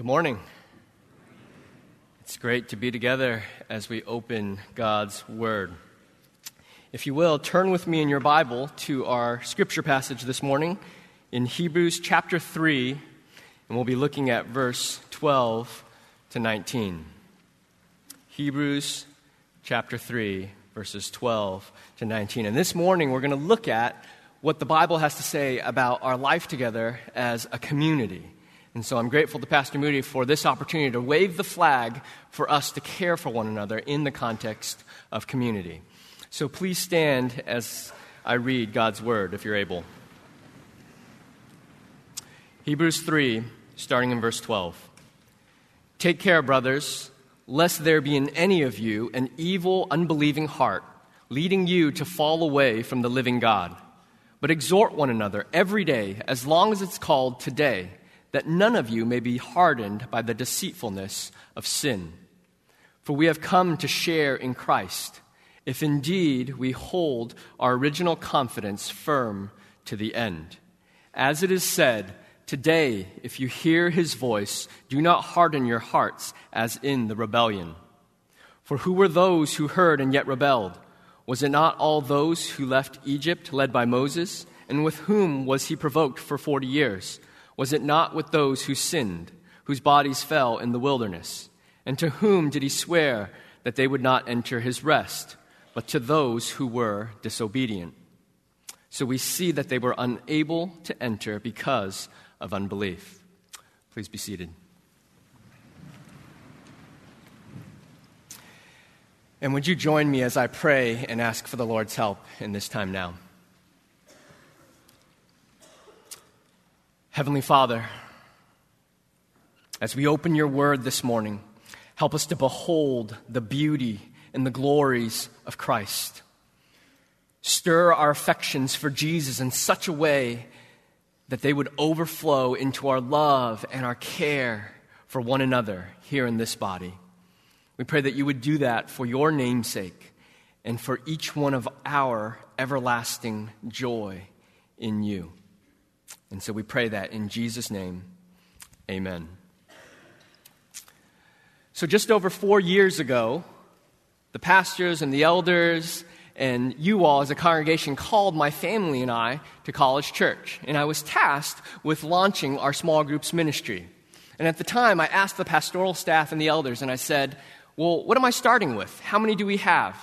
Good morning. It's great to be together as we open God's Word. If you will, turn with me in your Bible to our scripture passage this morning in Hebrews chapter 3, and we'll be looking at verse 12 to 19. Hebrews chapter 3, verses 12 to 19. And this morning we're going to look at what the Bible has to say about our life together as a community. And so I'm grateful to Pastor Moody for this opportunity to wave the flag for us to care for one another in the context of community. So please stand as I read God's word, if you're able. Hebrews 3, starting in verse 12. Take care, brothers, lest there be in any of you an evil, unbelieving heart, leading you to fall away from the living God. But exhort one another every day, as long as it's called today, that none of you may be hardened by the deceitfulness of sin. For we have come to share in Christ, if indeed we hold our original confidence firm to the end. As it is said, Today, if you hear his voice, do not harden your hearts as in the rebellion. For who were those who heard and yet rebelled? Was it not all those who left Egypt led by Moses? And with whom was he provoked for forty years? Was it not with those who sinned, whose bodies fell in the wilderness? And to whom did he swear that they would not enter his rest, but to those who were disobedient? So we see that they were unable to enter because of unbelief. Please be seated. And would you join me as I pray and ask for the Lord's help in this time now? Heavenly Father, as we open your word this morning, help us to behold the beauty and the glories of Christ. Stir our affections for Jesus in such a way that they would overflow into our love and our care for one another here in this body. We pray that you would do that for your namesake and for each one of our everlasting joy in you. And so we pray that in Jesus' name, amen. So, just over four years ago, the pastors and the elders and you all, as a congregation, called my family and I to College Church. And I was tasked with launching our small groups ministry. And at the time, I asked the pastoral staff and the elders, and I said, Well, what am I starting with? How many do we have?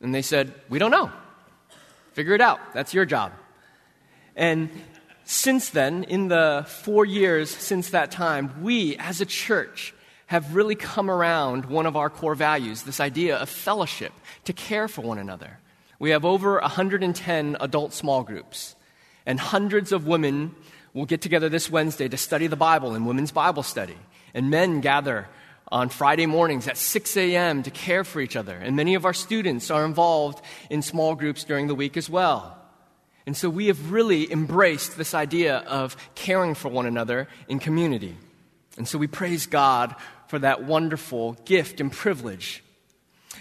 And they said, We don't know. Figure it out. That's your job. And since then, in the four years since that time, we as a church have really come around one of our core values this idea of fellowship, to care for one another. We have over 110 adult small groups, and hundreds of women will get together this Wednesday to study the Bible in women's Bible study. And men gather on Friday mornings at 6 a.m. to care for each other. And many of our students are involved in small groups during the week as well. And so we have really embraced this idea of caring for one another in community. And so we praise God for that wonderful gift and privilege.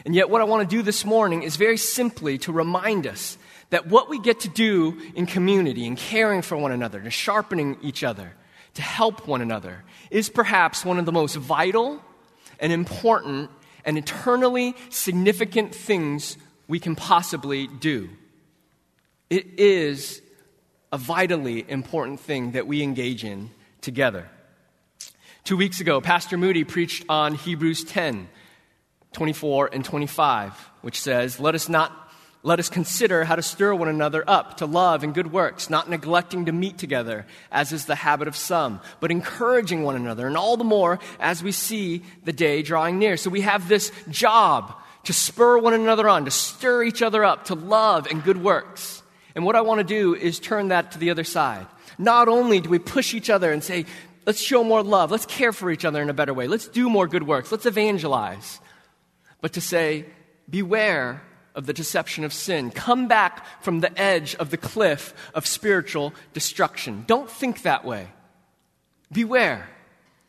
And yet, what I want to do this morning is very simply to remind us that what we get to do in community, in caring for one another, to sharpening each other, to help one another, is perhaps one of the most vital and important and eternally significant things we can possibly do. It is a vitally important thing that we engage in together. Two weeks ago, Pastor Moody preached on Hebrews 10, 24 and 25, which says, Let us not let us consider how to stir one another up to love and good works, not neglecting to meet together, as is the habit of some, but encouraging one another, and all the more as we see the day drawing near. So we have this job to spur one another on, to stir each other up to love and good works. And what I want to do is turn that to the other side. Not only do we push each other and say, Let's show more love. Let's care for each other in a better way. Let's do more good works. Let's evangelize. But to say, beware of the deception of sin. Come back from the edge of the cliff of spiritual destruction. Don't think that way. Beware.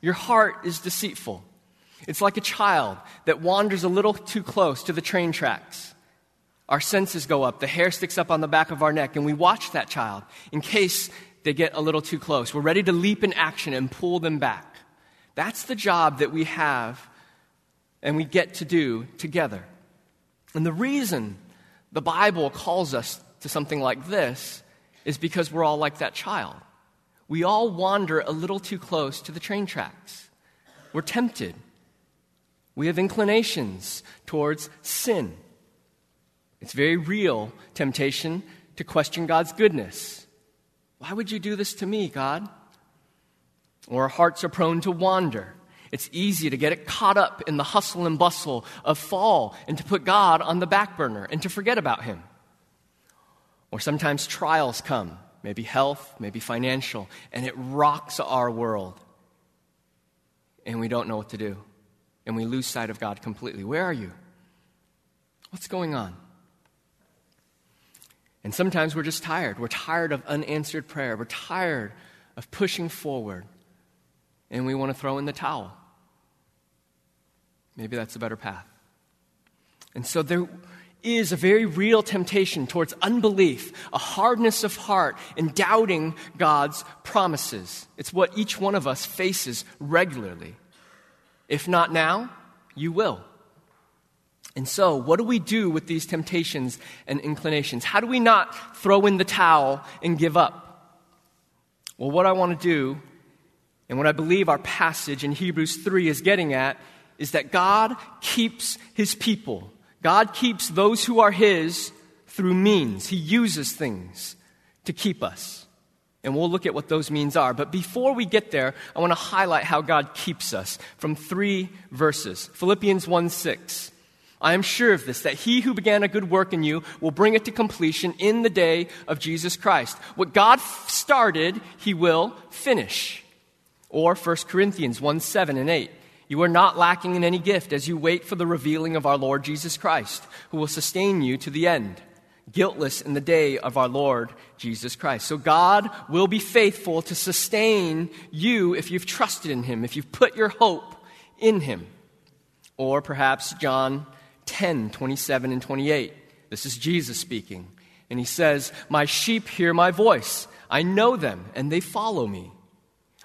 Your heart is deceitful. It's like a child that wanders a little too close to the train tracks. Our senses go up, the hair sticks up on the back of our neck, and we watch that child in case they get a little too close. We're ready to leap in action and pull them back. That's the job that we have and we get to do together. And the reason the Bible calls us to something like this is because we're all like that child. We all wander a little too close to the train tracks. We're tempted. We have inclinations towards sin. It's very real temptation to question God's goodness. Why would you do this to me, God? Or our hearts are prone to wander. It's easy to get it caught up in the hustle and bustle of fall and to put God on the back burner and to forget about Him. Or sometimes trials come, maybe health, maybe financial, and it rocks our world. And we don't know what to do. And we lose sight of God completely. Where are you? What's going on? And sometimes we're just tired. We're tired of unanswered prayer. We're tired of pushing forward. And we want to throw in the towel. Maybe that's a better path. And so there is a very real temptation towards unbelief, a hardness of heart, and doubting God's promises. It's what each one of us faces regularly. If not now, you will. And so, what do we do with these temptations and inclinations? How do we not throw in the towel and give up? Well, what I want to do, and what I believe our passage in Hebrews 3 is getting at, is that God keeps his people. God keeps those who are his through means. He uses things to keep us. And we'll look at what those means are. But before we get there, I want to highlight how God keeps us from three verses. Philippians 1 6. I am sure of this, that he who began a good work in you will bring it to completion in the day of Jesus Christ. What God started, he will finish. Or 1 Corinthians 1 7 and 8. You are not lacking in any gift as you wait for the revealing of our Lord Jesus Christ, who will sustain you to the end, guiltless in the day of our Lord Jesus Christ. So God will be faithful to sustain you if you've trusted in Him, if you've put your hope in Him. Or perhaps John 10, 27 and 28. This is Jesus speaking. And he says, My sheep hear my voice. I know them, and they follow me.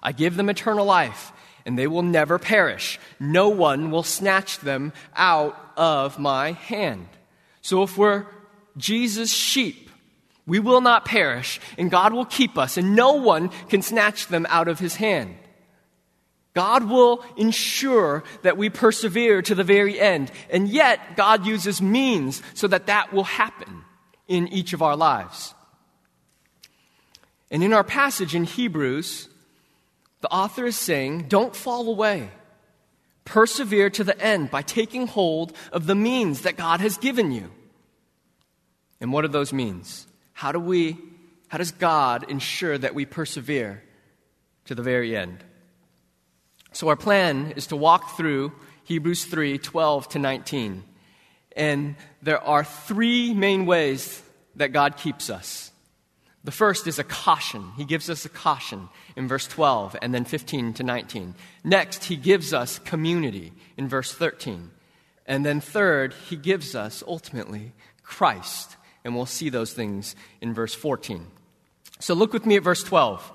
I give them eternal life and they will never perish. No one will snatch them out of my hand. So if we're Jesus' sheep, we will not perish, and God will keep us, and no one can snatch them out of his hand. God will ensure that we persevere to the very end, and yet God uses means so that that will happen in each of our lives. And in our passage in Hebrews, the author is saying, don't fall away. Persevere to the end by taking hold of the means that God has given you. And what are those means? How do we how does God ensure that we persevere to the very end? So our plan is to walk through Hebrews 3, 12 to 19. And there are three main ways that God keeps us. The first is a caution. He gives us a caution in verse 12 and then 15 to 19. Next, he gives us community in verse 13. And then third, he gives us ultimately Christ. And we'll see those things in verse 14. So look with me at verse 12.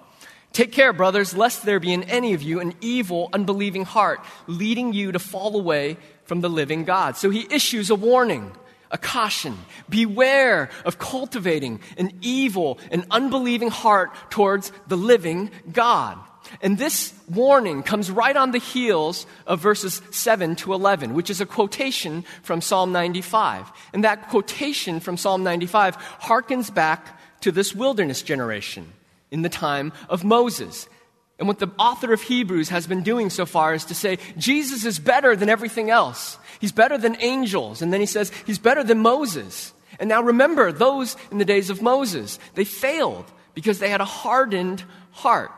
Take care, brothers, lest there be in any of you an evil, unbelieving heart, leading you to fall away from the living God. So he issues a warning a caution. Beware of cultivating an evil and unbelieving heart towards the living God. And this warning comes right on the heels of verses 7 to 11, which is a quotation from Psalm 95. And that quotation from Psalm 95 harkens back to this wilderness generation in the time of Moses. And what the author of Hebrews has been doing so far is to say, Jesus is better than everything else. He's better than angels. And then he says, He's better than Moses. And now remember, those in the days of Moses, they failed because they had a hardened heart.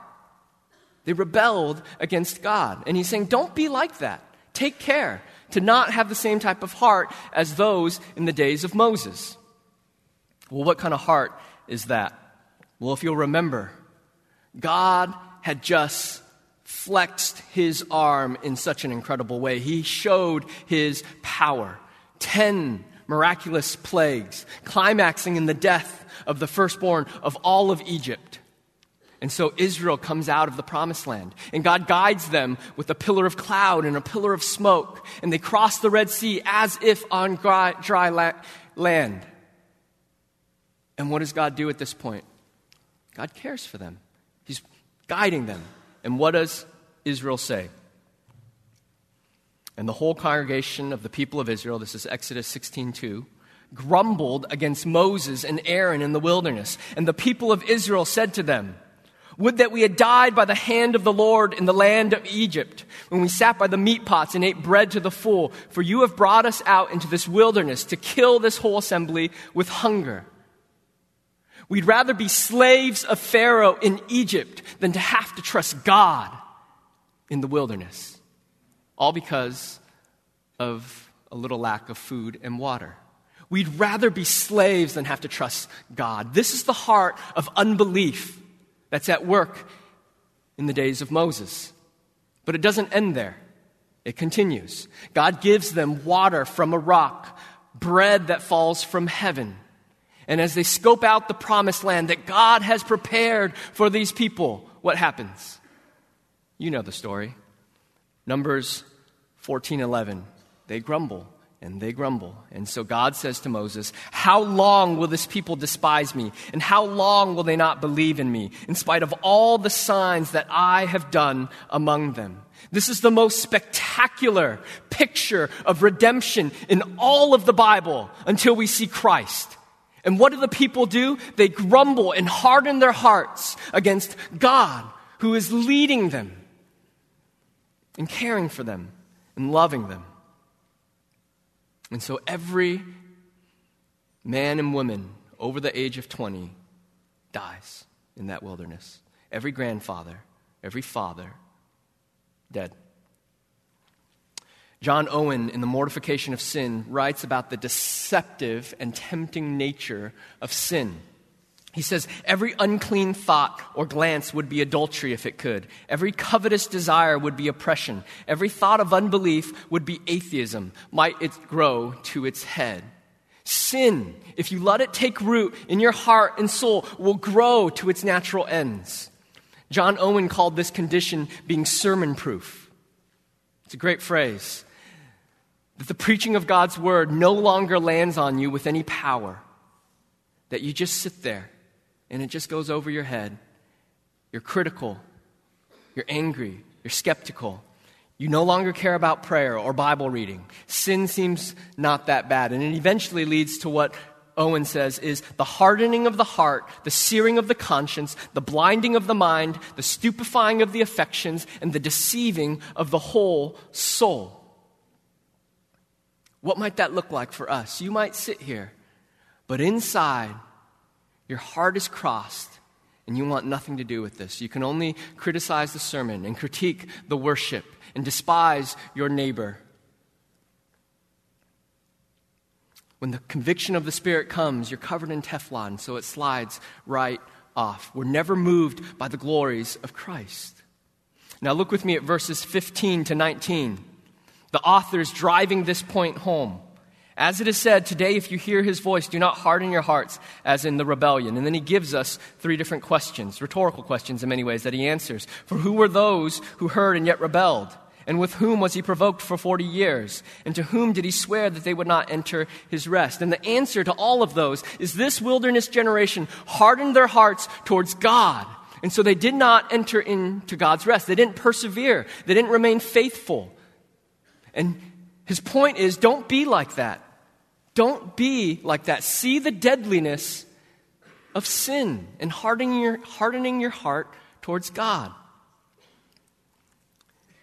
They rebelled against God. And he's saying, Don't be like that. Take care to not have the same type of heart as those in the days of Moses. Well, what kind of heart is that? Well, if you'll remember, God had just flexed his arm in such an incredible way. He showed his power. Ten miraculous plagues, climaxing in the death of the firstborn of all of Egypt. And so Israel comes out of the promised land. And God guides them with a pillar of cloud and a pillar of smoke. And they cross the Red Sea as if on dry, dry la- land. And what does God do at this point? God cares for them, He's guiding them. And what does Israel say? And the whole congregation of the people of Israel, this is Exodus 16 2, grumbled against Moses and Aaron in the wilderness. And the people of Israel said to them, would that we had died by the hand of the Lord in the land of Egypt, when we sat by the meat pots and ate bread to the full, for you have brought us out into this wilderness to kill this whole assembly with hunger. We'd rather be slaves of Pharaoh in Egypt than to have to trust God in the wilderness. All because of a little lack of food and water. We'd rather be slaves than have to trust God. This is the heart of unbelief that's at work in the days of Moses. But it doesn't end there, it continues. God gives them water from a rock, bread that falls from heaven. And as they scope out the promised land that God has prepared for these people, what happens? You know the story. Numbers 14:11. They grumble and they grumble. And so God says to Moses, How long will this people despise me? And how long will they not believe in me, in spite of all the signs that I have done among them? This is the most spectacular picture of redemption in all of the Bible until we see Christ. And what do the people do? They grumble and harden their hearts against God, who is leading them and caring for them and loving them. And so every man and woman over the age of 20 dies in that wilderness. Every grandfather, every father, dead. John Owen, in The Mortification of Sin, writes about the deceptive and tempting nature of sin. He says, every unclean thought or glance would be adultery if it could. Every covetous desire would be oppression. Every thought of unbelief would be atheism, might it grow to its head. Sin, if you let it take root in your heart and soul, will grow to its natural ends. John Owen called this condition being sermon proof. It's a great phrase. That the preaching of God's word no longer lands on you with any power. That you just sit there and it just goes over your head. You're critical, you're angry, you're skeptical. You no longer care about prayer or Bible reading. Sin seems not that bad. And it eventually leads to what Owen says is the hardening of the heart, the searing of the conscience, the blinding of the mind, the stupefying of the affections, and the deceiving of the whole soul. What might that look like for us? You might sit here, but inside, your heart is crossed and you want nothing to do with this. You can only criticize the sermon and critique the worship and despise your neighbor. When the conviction of the Spirit comes, you're covered in Teflon, so it slides right off. We're never moved by the glories of Christ. Now, look with me at verses 15 to 19. The author is driving this point home. As it is said, today, if you hear his voice, do not harden your hearts as in the rebellion. And then he gives us three different questions, rhetorical questions in many ways, that he answers. For who were those who heard and yet rebelled? And with whom was he provoked for 40 years? And to whom did he swear that they would not enter his rest? And the answer to all of those is this wilderness generation hardened their hearts towards God. And so they did not enter into God's rest. They didn't persevere. They didn't remain faithful. And his point is don't be like that. Don't be like that. See the deadliness of sin and hardening your, hardening your heart towards God.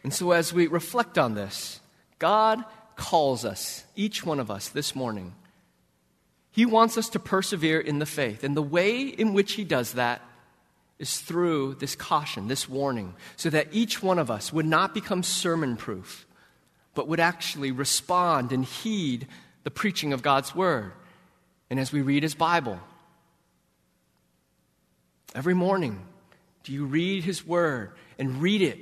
And so, as we reflect on this, God calls us, each one of us, this morning. He wants us to persevere in the faith. And the way in which He does that is through this caution, this warning, so that each one of us would not become sermon proof but would actually respond and heed the preaching of God's word. And as we read his Bible, every morning, do you read his word and read it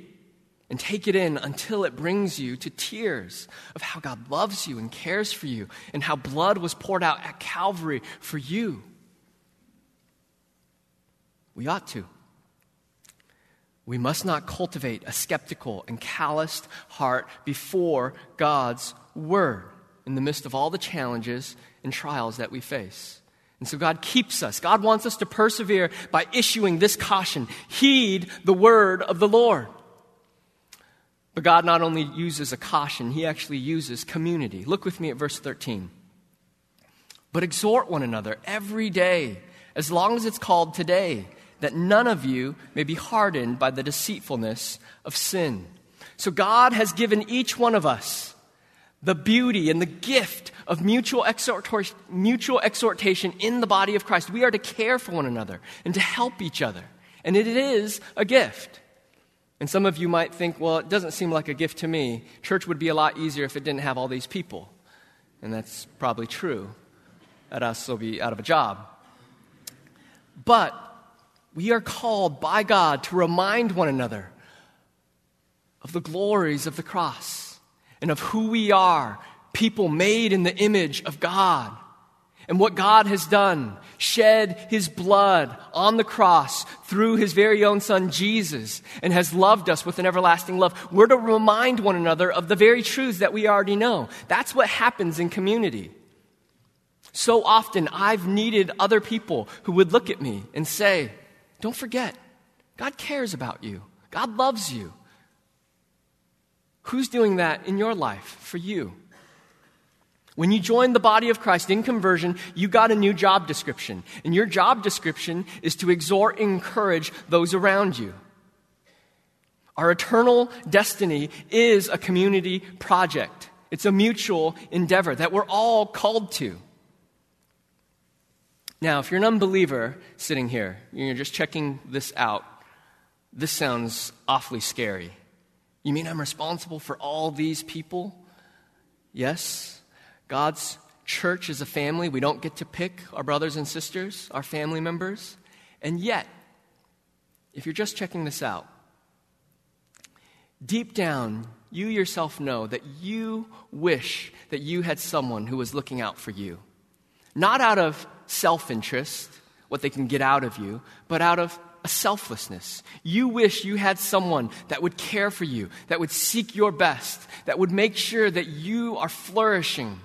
and take it in until it brings you to tears of how God loves you and cares for you and how blood was poured out at Calvary for you? We ought to. We must not cultivate a skeptical and calloused heart before God's word in the midst of all the challenges and trials that we face. And so God keeps us. God wants us to persevere by issuing this caution heed the word of the Lord. But God not only uses a caution, He actually uses community. Look with me at verse 13. But exhort one another every day, as long as it's called today that none of you may be hardened by the deceitfulness of sin. So God has given each one of us the beauty and the gift of mutual exhortation, mutual exhortation in the body of Christ. We are to care for one another and to help each other. And it is a gift. And some of you might think, well, it doesn't seem like a gift to me. Church would be a lot easier if it didn't have all these people. And that's probably true. I'd also be out of a job. But we are called by God to remind one another of the glories of the cross and of who we are, people made in the image of God, and what God has done shed his blood on the cross through his very own son Jesus and has loved us with an everlasting love. We're to remind one another of the very truths that we already know. That's what happens in community. So often I've needed other people who would look at me and say, don't forget, God cares about you, God loves you. Who's doing that in your life for you? When you joined the body of Christ in conversion, you got a new job description. And your job description is to exhort and encourage those around you. Our eternal destiny is a community project, it's a mutual endeavor that we're all called to. Now, if you're an unbeliever sitting here, you're just checking this out, this sounds awfully scary. You mean I'm responsible for all these people? Yes. God's church is a family. We don't get to pick our brothers and sisters, our family members. And yet, if you're just checking this out, deep down, you yourself know that you wish that you had someone who was looking out for you. Not out of self interest, what they can get out of you, but out of a selflessness. You wish you had someone that would care for you, that would seek your best, that would make sure that you are flourishing.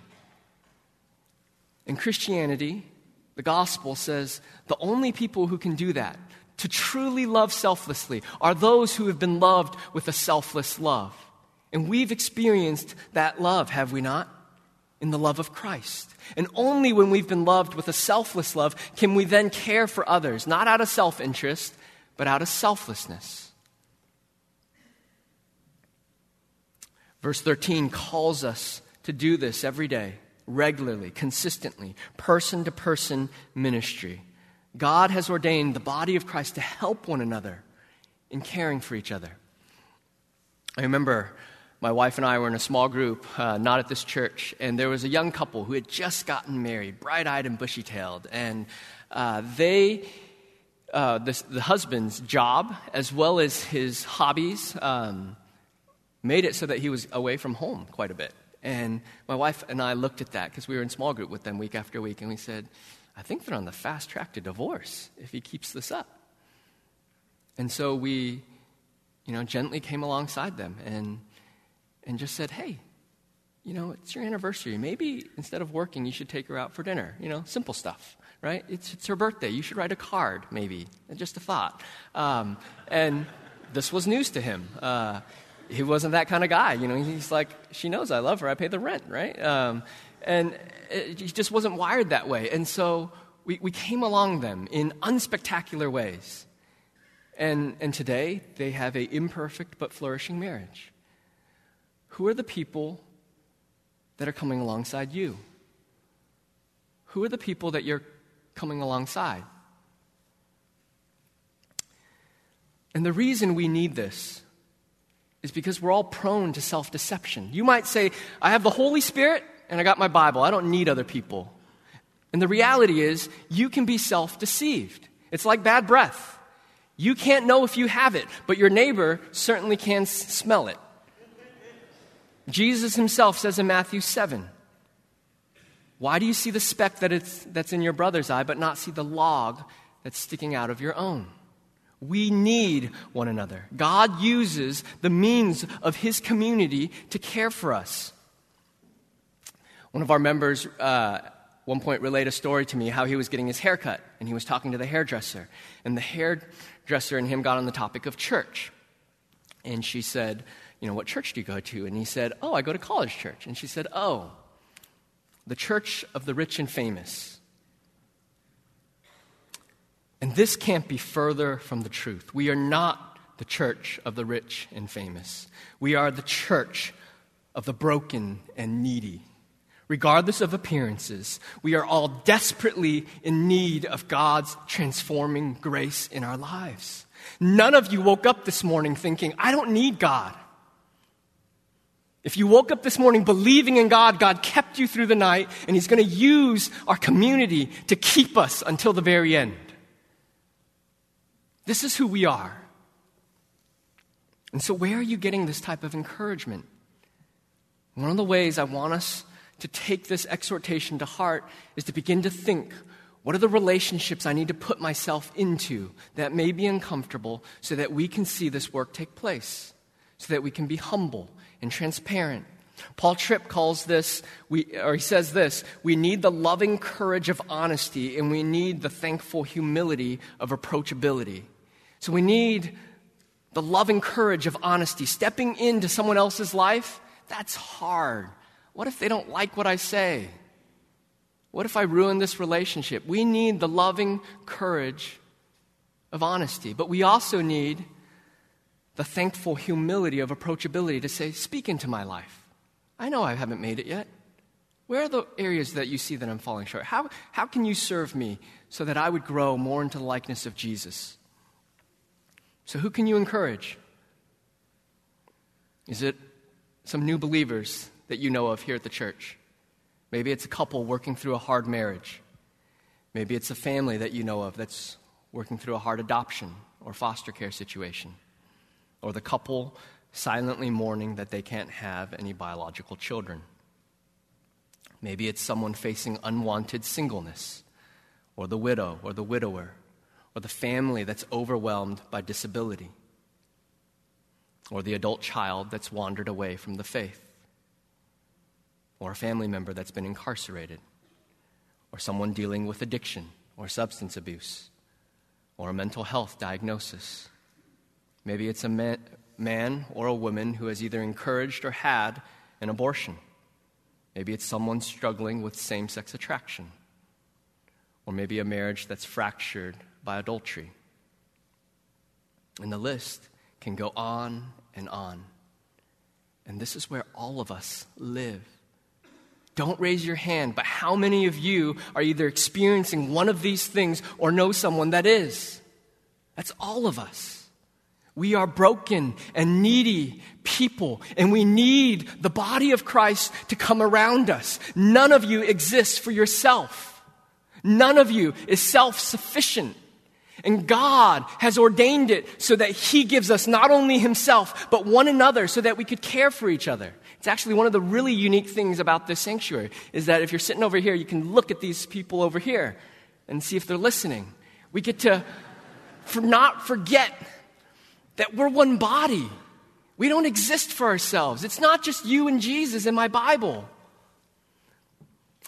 In Christianity, the gospel says the only people who can do that, to truly love selflessly, are those who have been loved with a selfless love. And we've experienced that love, have we not? In the love of Christ. And only when we've been loved with a selfless love can we then care for others, not out of self interest, but out of selflessness. Verse 13 calls us to do this every day, regularly, consistently, person to person ministry. God has ordained the body of Christ to help one another in caring for each other. I remember my wife and I were in a small group, uh, not at this church, and there was a young couple who had just gotten married, bright eyed and bushy tailed. And uh, they, uh, the, the, husband's job, as well as his hobbies, um, made it so that he was away from home quite a bit. And my wife and I looked at that because we were in small group with them week after week, and we said, I think they're on the fast track to divorce if he keeps this up. And so we, you know, gently came alongside them and and just said, hey, you know, it's your anniversary. Maybe instead of working, you should take her out for dinner. You know, simple stuff, right? It's, it's her birthday. You should write a card, maybe. Just a thought. Um, and this was news to him. Uh, he wasn't that kind of guy. You know, he's like, she knows I love her. I pay the rent, right? Um, and he just wasn't wired that way. And so we, we came along them in unspectacular ways. And, and today, they have a imperfect but flourishing marriage who are the people that are coming alongside you? Who are the people that you're coming alongside? And the reason we need this is because we're all prone to self deception. You might say, I have the Holy Spirit and I got my Bible. I don't need other people. And the reality is, you can be self deceived. It's like bad breath. You can't know if you have it, but your neighbor certainly can s- smell it. Jesus himself says in Matthew 7, Why do you see the speck that that's in your brother's eye, but not see the log that's sticking out of your own? We need one another. God uses the means of His community to care for us. One of our members, uh, one point, relayed a story to me how he was getting his hair cut, and he was talking to the hairdresser. And the hairdresser and him got on the topic of church. And she said, You know, what church do you go to? And he said, Oh, I go to college church. And she said, Oh, the church of the rich and famous. And this can't be further from the truth. We are not the church of the rich and famous. We are the church of the broken and needy. Regardless of appearances, we are all desperately in need of God's transforming grace in our lives. None of you woke up this morning thinking, I don't need God. If you woke up this morning believing in God, God kept you through the night, and He's going to use our community to keep us until the very end. This is who we are. And so, where are you getting this type of encouragement? One of the ways I want us to take this exhortation to heart is to begin to think what are the relationships I need to put myself into that may be uncomfortable so that we can see this work take place, so that we can be humble and transparent. Paul Tripp calls this, we, or he says this, we need the loving courage of honesty and we need the thankful humility of approachability. So we need the loving courage of honesty. Stepping into someone else's life, that's hard. What if they don't like what I say? What if I ruin this relationship? We need the loving courage of honesty, but we also need the thankful humility of approachability to say, Speak into my life. I know I haven't made it yet. Where are the areas that you see that I'm falling short? How, how can you serve me so that I would grow more into the likeness of Jesus? So, who can you encourage? Is it some new believers that you know of here at the church? Maybe it's a couple working through a hard marriage. Maybe it's a family that you know of that's working through a hard adoption or foster care situation. Or the couple silently mourning that they can't have any biological children. Maybe it's someone facing unwanted singleness, or the widow or the widower, or the family that's overwhelmed by disability, or the adult child that's wandered away from the faith or a family member that's been incarcerated, or someone dealing with addiction or substance abuse, or a mental health diagnosis. Maybe it's a man, or a woman who has either encouraged or had an abortion. Maybe it's someone struggling with same sex attraction. Or maybe a marriage that's fractured by adultery. And the list can go on and on. And this is where all of us live. Don't raise your hand, but how many of you are either experiencing one of these things or know someone that is? That's all of us. We are broken and needy people, and we need the body of Christ to come around us. None of you exists for yourself. None of you is self sufficient. And God has ordained it so that He gives us not only Himself, but one another so that we could care for each other. It's actually one of the really unique things about this sanctuary is that if you're sitting over here, you can look at these people over here and see if they're listening. We get to for not forget that we're one body. We don't exist for ourselves. It's not just you and Jesus in my Bible.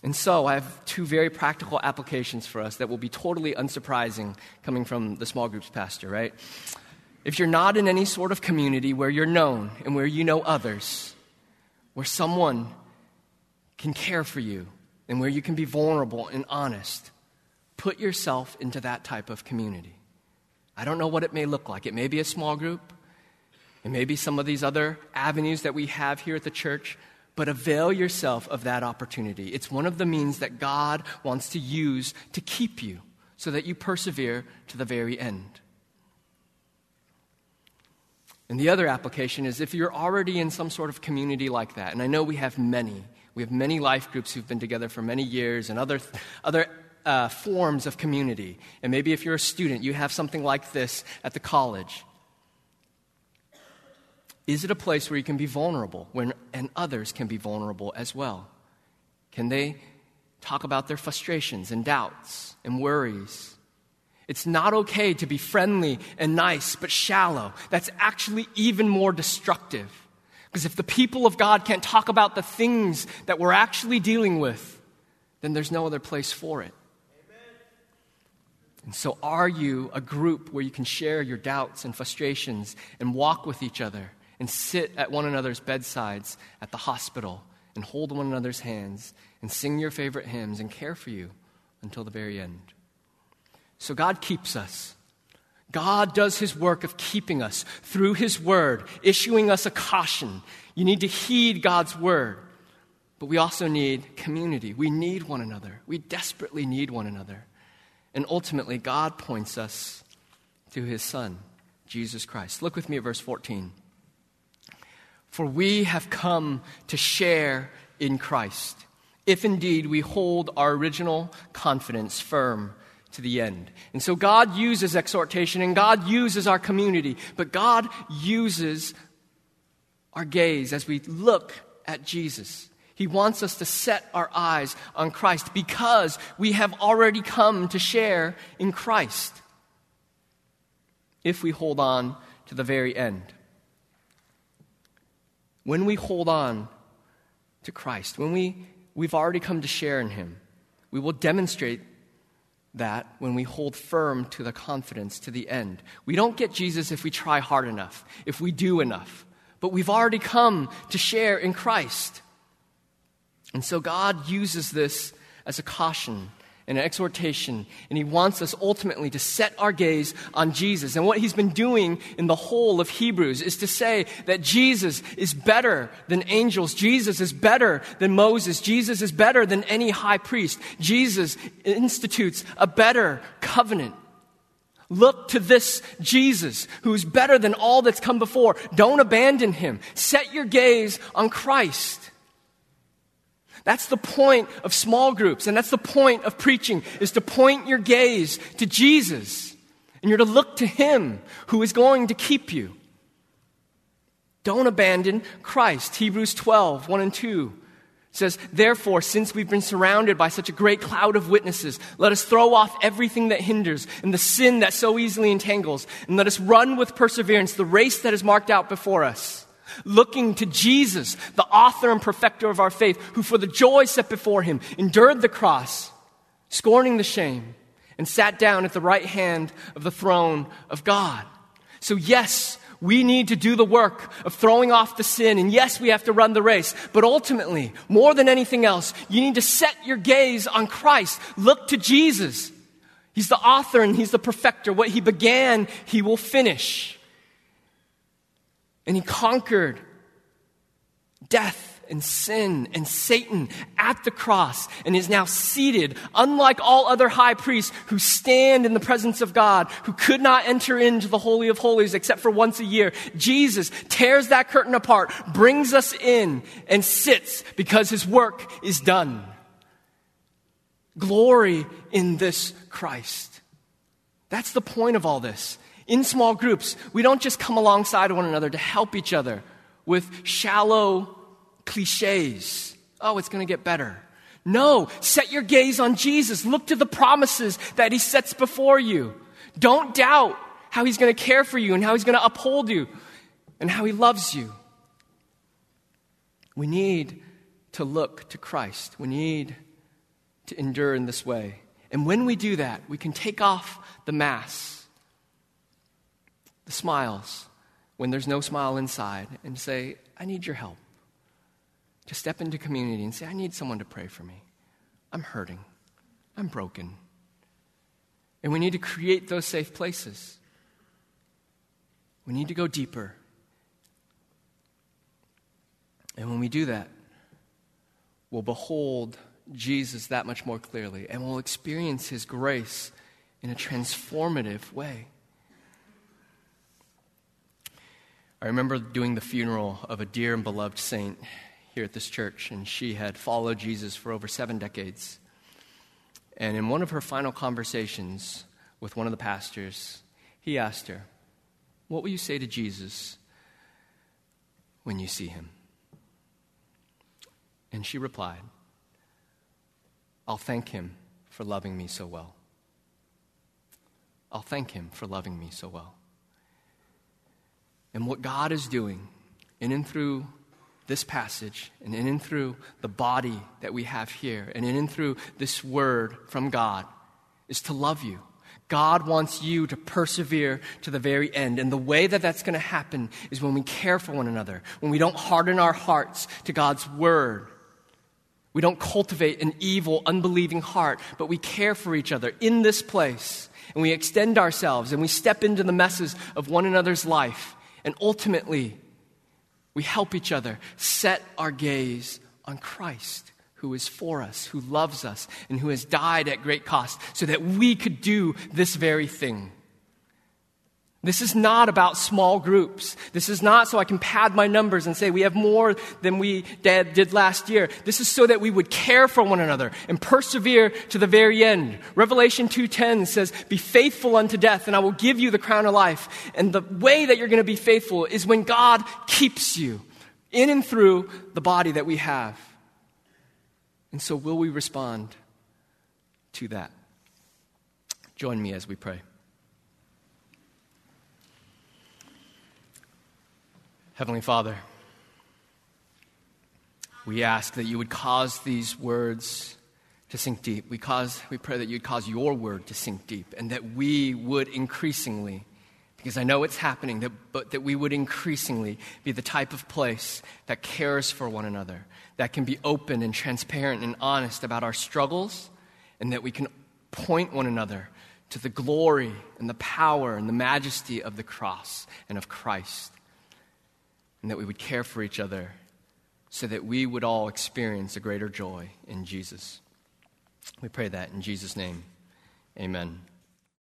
And so I have two very practical applications for us that will be totally unsurprising coming from the small groups pastor, right? If you're not in any sort of community where you're known and where you know others, where someone can care for you and where you can be vulnerable and honest, put yourself into that type of community. I don't know what it may look like. It may be a small group, it may be some of these other avenues that we have here at the church, but avail yourself of that opportunity. It's one of the means that God wants to use to keep you so that you persevere to the very end. And the other application is if you're already in some sort of community like that, and I know we have many, we have many life groups who've been together for many years and other, other uh, forms of community. And maybe if you're a student, you have something like this at the college. Is it a place where you can be vulnerable when, and others can be vulnerable as well? Can they talk about their frustrations and doubts and worries? It's not okay to be friendly and nice, but shallow. That's actually even more destructive. Because if the people of God can't talk about the things that we're actually dealing with, then there's no other place for it. And so, are you a group where you can share your doubts and frustrations and walk with each other and sit at one another's bedsides at the hospital and hold one another's hands and sing your favorite hymns and care for you until the very end? So, God keeps us. God does his work of keeping us through his word, issuing us a caution. You need to heed God's word. But we also need community. We need one another. We desperately need one another. And ultimately, God points us to his Son, Jesus Christ. Look with me at verse 14. For we have come to share in Christ, if indeed we hold our original confidence firm to the end. And so God uses exhortation and God uses our community, but God uses our gaze as we look at Jesus. He wants us to set our eyes on Christ because we have already come to share in Christ if we hold on to the very end. When we hold on to Christ, when we, we've already come to share in Him, we will demonstrate that when we hold firm to the confidence to the end. We don't get Jesus if we try hard enough, if we do enough, but we've already come to share in Christ. And so God uses this as a caution and an exhortation, and He wants us ultimately to set our gaze on Jesus. And what He's been doing in the whole of Hebrews is to say that Jesus is better than angels, Jesus is better than Moses, Jesus is better than any high priest. Jesus institutes a better covenant. Look to this Jesus who's better than all that's come before. Don't abandon him. Set your gaze on Christ. That's the point of small groups, and that's the point of preaching, is to point your gaze to Jesus. And you're to look to Him who is going to keep you. Don't abandon Christ. Hebrews 12, 1 and 2 says, Therefore, since we've been surrounded by such a great cloud of witnesses, let us throw off everything that hinders and the sin that so easily entangles, and let us run with perseverance the race that is marked out before us looking to Jesus, the author and perfecter of our faith, who for the joy set before him endured the cross, scorning the shame, and sat down at the right hand of the throne of God. So, yes, we need to do the work of throwing off the sin, and yes, we have to run the race. But ultimately, more than anything else, you need to set your gaze on Christ. Look to Jesus. He's the author and He's the perfecter. What He began, He will finish. And he conquered death and sin and Satan at the cross and is now seated, unlike all other high priests who stand in the presence of God, who could not enter into the Holy of Holies except for once a year. Jesus tears that curtain apart, brings us in, and sits because his work is done. Glory in this Christ. That's the point of all this. In small groups, we don't just come alongside one another to help each other with shallow cliches. Oh, it's going to get better. No, set your gaze on Jesus. Look to the promises that he sets before you. Don't doubt how he's going to care for you and how he's going to uphold you and how he loves you. We need to look to Christ. We need to endure in this way. And when we do that, we can take off the mask the smiles when there's no smile inside and say, I need your help. To step into community and say, I need someone to pray for me. I'm hurting. I'm broken. And we need to create those safe places. We need to go deeper. And when we do that, we'll behold Jesus that much more clearly and we'll experience his grace in a transformative way. I remember doing the funeral of a dear and beloved saint here at this church, and she had followed Jesus for over seven decades. And in one of her final conversations with one of the pastors, he asked her, What will you say to Jesus when you see him? And she replied, I'll thank him for loving me so well. I'll thank Him for loving me so well. And what God is doing in and through this passage, and in and through the body that we have here, and in and through this word from God, is to love you. God wants you to persevere to the very end. And the way that that's going to happen is when we care for one another, when we don't harden our hearts to God's word. We don't cultivate an evil, unbelieving heart, but we care for each other in this place. And we extend ourselves and we step into the messes of one another's life. And ultimately, we help each other set our gaze on Christ who is for us, who loves us, and who has died at great cost so that we could do this very thing. This is not about small groups. This is not so I can pad my numbers and say we have more than we did last year. This is so that we would care for one another and persevere to the very end. Revelation 2:10 says, "Be faithful unto death, and I will give you the crown of life." And the way that you're going to be faithful is when God keeps you in and through the body that we have. And so, will we respond to that? Join me as we pray. Heavenly Father, we ask that you would cause these words to sink deep. We, cause, we pray that you'd cause your word to sink deep and that we would increasingly, because I know it's happening, that, but that we would increasingly be the type of place that cares for one another, that can be open and transparent and honest about our struggles, and that we can point one another to the glory and the power and the majesty of the cross and of Christ, and that we would care for each other so that we would all experience a greater joy in Jesus. We pray that in Jesus' name. Amen.